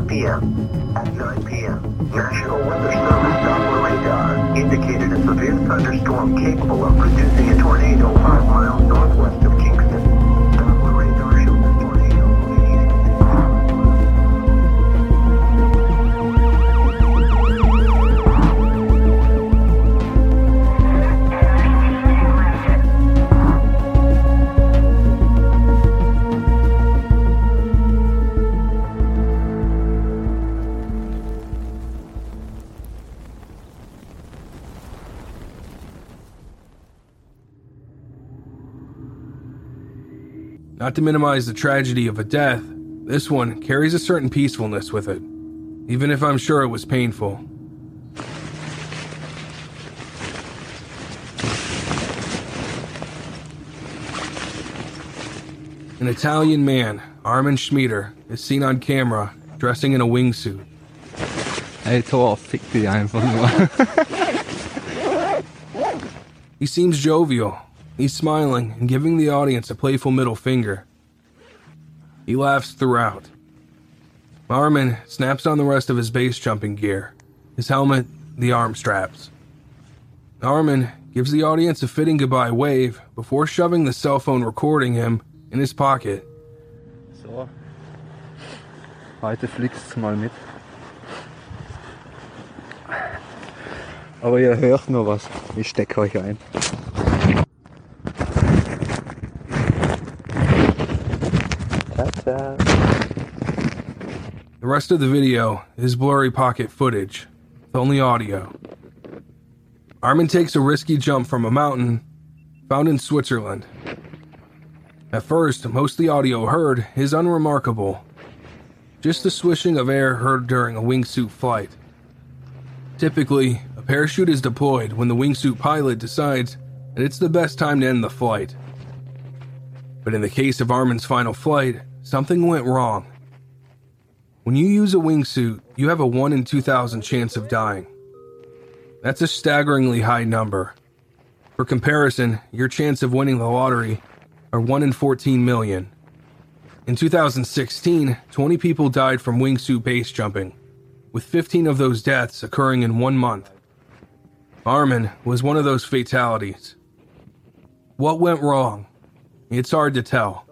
9:45 p.m. At 9 p.m., National Weather Service Doppler radar indicated a severe thunderstorm capable of producing a tornado 5 miles northwest of Not to minimize the tragedy of a death, this one carries a certain peacefulness with it, even if I'm sure it was painful. An Italian man, Armin Schmieder, is seen on camera dressing in a wingsuit. Ey Thor, fick dich einfach nur. He seems jovial. He's smiling and giving the audience a playful middle finger. He laughs throughout. Armin snaps on the rest of his base jumping gear his helmet, the arm straps. Armin gives the audience a fitting goodbye wave before shoving the cell phone recording him in his pocket. So. Heute fliegt's mal mit. Aber ihr hört nur was. Ich stecke euch ein. The rest of the video is blurry pocket footage, with only audio. Armin takes a risky jump from a mountain found in Switzerland. At first, most of the audio heard is unremarkable, just the swishing of air heard during a wingsuit flight. Typically, a parachute is deployed when the wingsuit pilot decides that it's the best time to end the flight. But in the case of Armin's final flight, something went wrong. When you use a wingsuit, you have a 1 in 2,000 chance of dying. That's a staggeringly high number. For comparison, your chance of winning the lottery are 1 in 14 million. In 2016, 20 people died from wingsuit base jumping, with 15 of those deaths occurring in one month. Armin was one of those fatalities. What went wrong? It's hard to tell.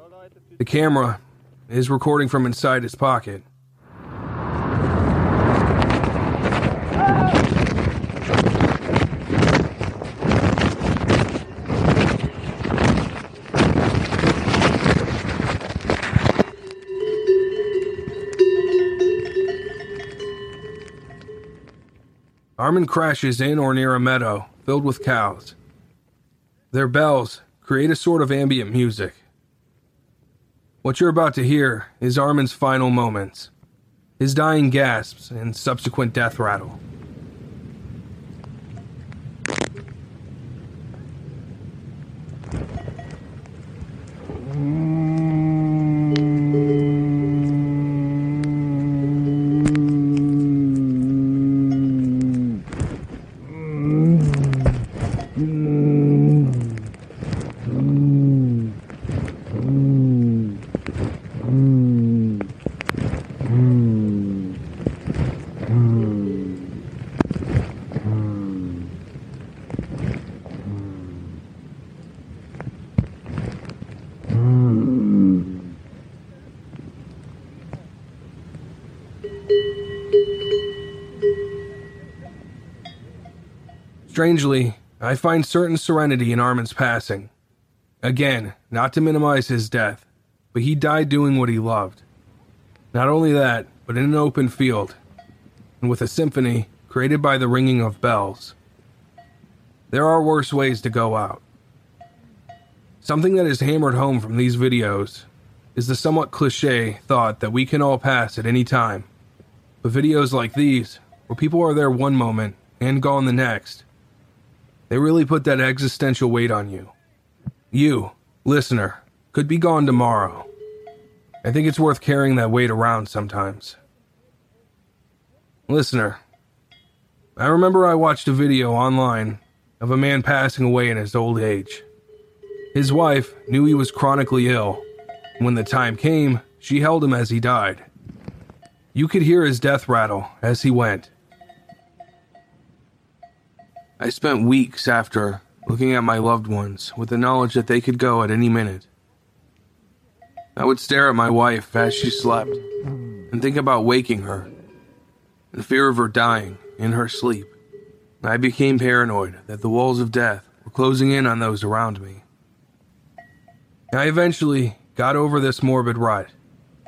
The camera is recording from inside his pocket. Armin crashes in or near a meadow filled with cows. Their bells create a sort of ambient music. What you're about to hear is Armin's final moments, his dying gasps and subsequent death rattle. Strangely, I find certain serenity in Armin's passing. Again, not to minimize his death, but he died doing what he loved. Not only that, but in an open field, and with a symphony created by the ringing of bells. There are worse ways to go out. Something that is hammered home from these videos is the somewhat cliche thought that we can all pass at any time. But videos like these, where people are there one moment and gone the next, they really put that existential weight on you. You, listener, could be gone tomorrow. I think it's worth carrying that weight around sometimes. Listener, I remember I watched a video online of a man passing away in his old age. His wife knew he was chronically ill. When the time came, she held him as he died. You could hear his death rattle as he went. I spent weeks after looking at my loved ones with the knowledge that they could go at any minute. I would stare at my wife as she slept and think about waking her, in fear of her dying in her sleep. I became paranoid that the walls of death were closing in on those around me. I eventually got over this morbid rut,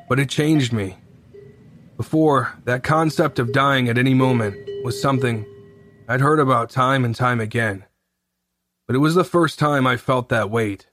but it changed me. Before, that concept of dying at any moment was something I'd heard about time and time again. But it was the first time I felt that weight.